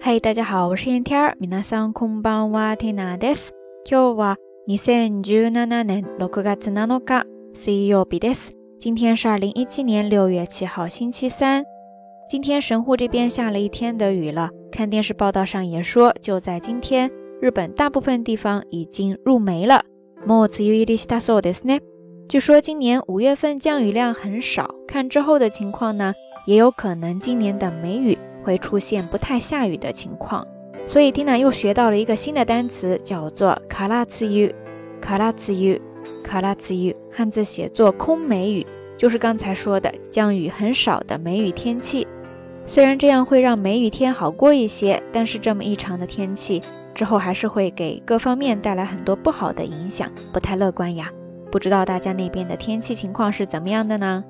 嗨，大家好，我是燕天儿。皆さんこんばんは、テナです。今日は二千十七年六月七日、水曜日です。今天是二零一七年六月七号，星期三。今天神户这边下了一天的雨了。看电视报道上也说，就在今天，日本大部分地方已经入梅了。もう梅雨入りしたそうですね。据说今年五月份降雨量很少，看之后的情况呢，也有可能今年的梅雨 会出现不太下雨的情况。所以蒂娜又学到了一个新的单词，叫做卡拉茨雨。卡拉茨雨，卡拉茨雨，汉字写作空梅雨，就是刚才说的降雨很少的梅雨天气。虽然这样会让梅雨天好过一些，但是这么异常的天气之后还是会给各方面带来很多不好的影响，不太乐观呀。不知道大家那边的天气情况是怎么样的呢？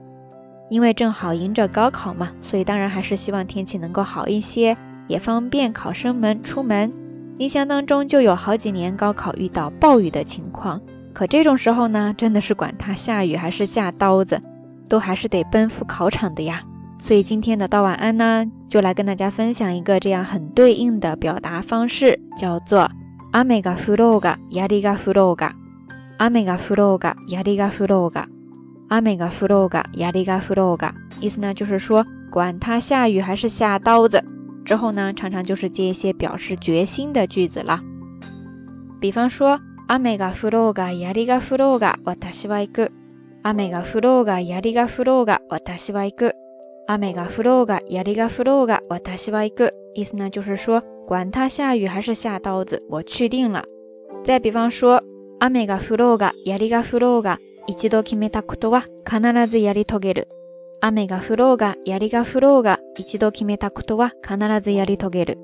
因为正好迎着高考嘛，所以当然还是希望天气能够好一些，也方便考生们出门。印象当中就有好几年高考遇到暴雨的情况，可这种时候呢，真的是管它下雨还是下刀子，都还是得奔赴考场的呀。所以今天的道晚安呢，就来跟大家分享一个这样很对应的表达方式，叫做雨が降ろうが、槍が降ろうが。雨が降ろうが、槍が降ろうが、 雨が降ろうが、槍が降ろうが，意思呢就是说，管它下雨还是下刀子。之后呢，常常就是接一些表示决心的句子了。比方说，雨が降ろうが、槍が降ろうが、私は行く。雨が降ろうが、槍が降ろうが、私は行く。雨が降ろうが、槍が降ろうが、私は行く。意思呢就是说，管它下雨还是下刀子，我去定了。再比方说。雨が降ろうが、槍が降ろうが、 一度決めたことは必ずやり遂げる。雨が降ろうが、槍が降ろうが、一度決めたことは必ずやり遂げる。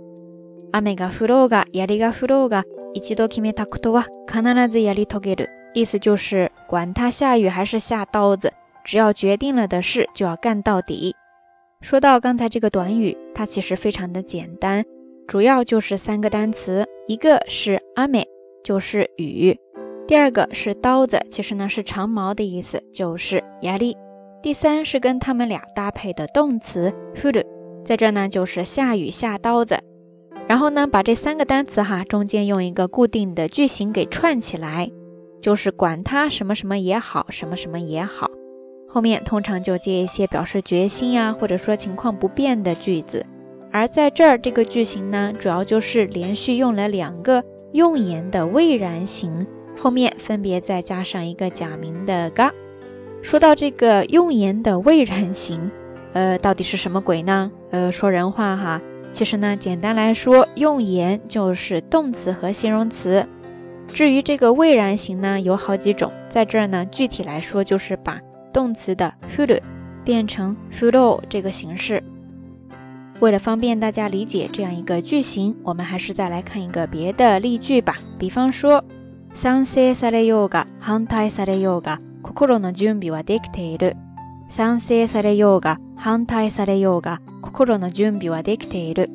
雨が降ろうが、槍が降ろうが、一度決めたことは必ずやり遂げる。意思就是，管它下雨还是下刀子，只要决定了的事就要干到底。说到刚才这个短语，它其实非常的简单，主要就是三个单词，一个是雨，就是雨。 第二个是刀子，其实呢是长矛的意思，就是压力。第三是跟他们俩搭配的动词 furu，在这呢就是下雨下刀子。然后呢把这三个单词哈中间用一个固定的句型给串起来，就是管它什么什么也好，什么什么也好，后面通常就接一些表示决心呀，或者说情况不变的句子。而在这儿这个句型呢，主要就是连续用了两个用言的未然型。后面分别再加上一个假名的嘎。说到这个用言的未然型，呃，到底是什么鬼呢？呃，说人话哈，其实呢，简单来说，用言就是动词和形容词。至于这个未然型呢，有好几种，在这儿呢，具体来说就是把动词的 furu 变成 furu 这个形式。为了方便大家理解这样一个句型，我们还是再来看一个别的例句吧。比方说。賛成されようが反対されようが心の準備はできている。賛成されようが反対されようが心の準備はできている。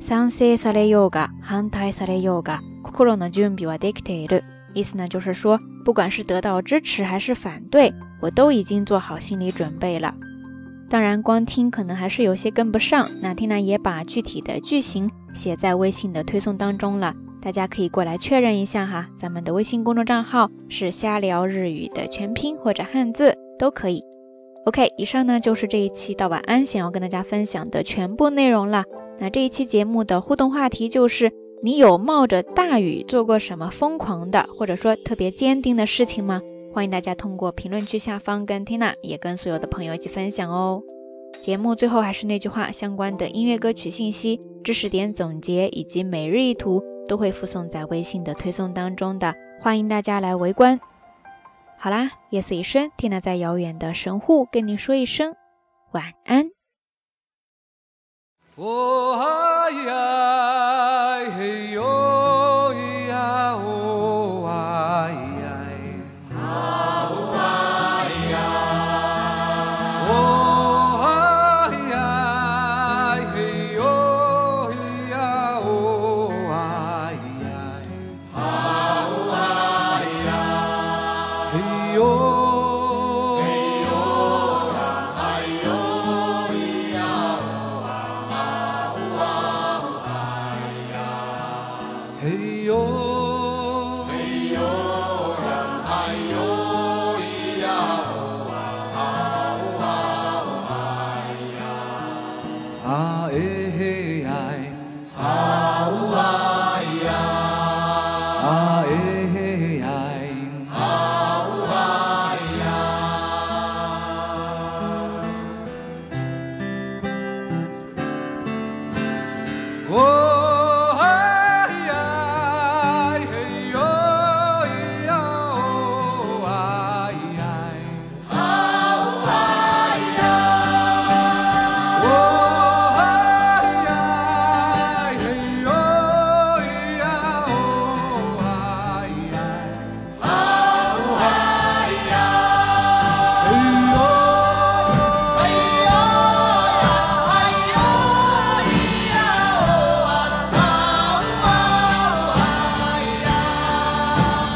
賛成されようが反対されようが心の準備はできている。意思呢，就是说，不管是得到支持还是反对，我都已经做好心理准备了。当然，光听可能还是有些跟不上。那天呢，也把具体的句型写在微信的推送当中了。 大家可以过来确认一下哈，咱们的微信公众账号是瞎聊日语的全拼或者汉字都可以。OK，以上呢就是这一期到晚安想要跟大家分享的全部内容了。那这一期节目的互动话题就是：你有冒着大雨做过什么疯狂的或者说特别坚定的事情吗？欢迎大家通过评论区下方跟 Tina 也跟所有的朋友一起分享哦。节目最后还是那句话，相关的音乐歌曲信息、知识点总结以及每日一图。都会附送在微信的推送当中的，欢迎大家来围观。好啦，夜色已深，缇娜在遥远的神户跟你说一声晚安。Your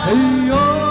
哎呦。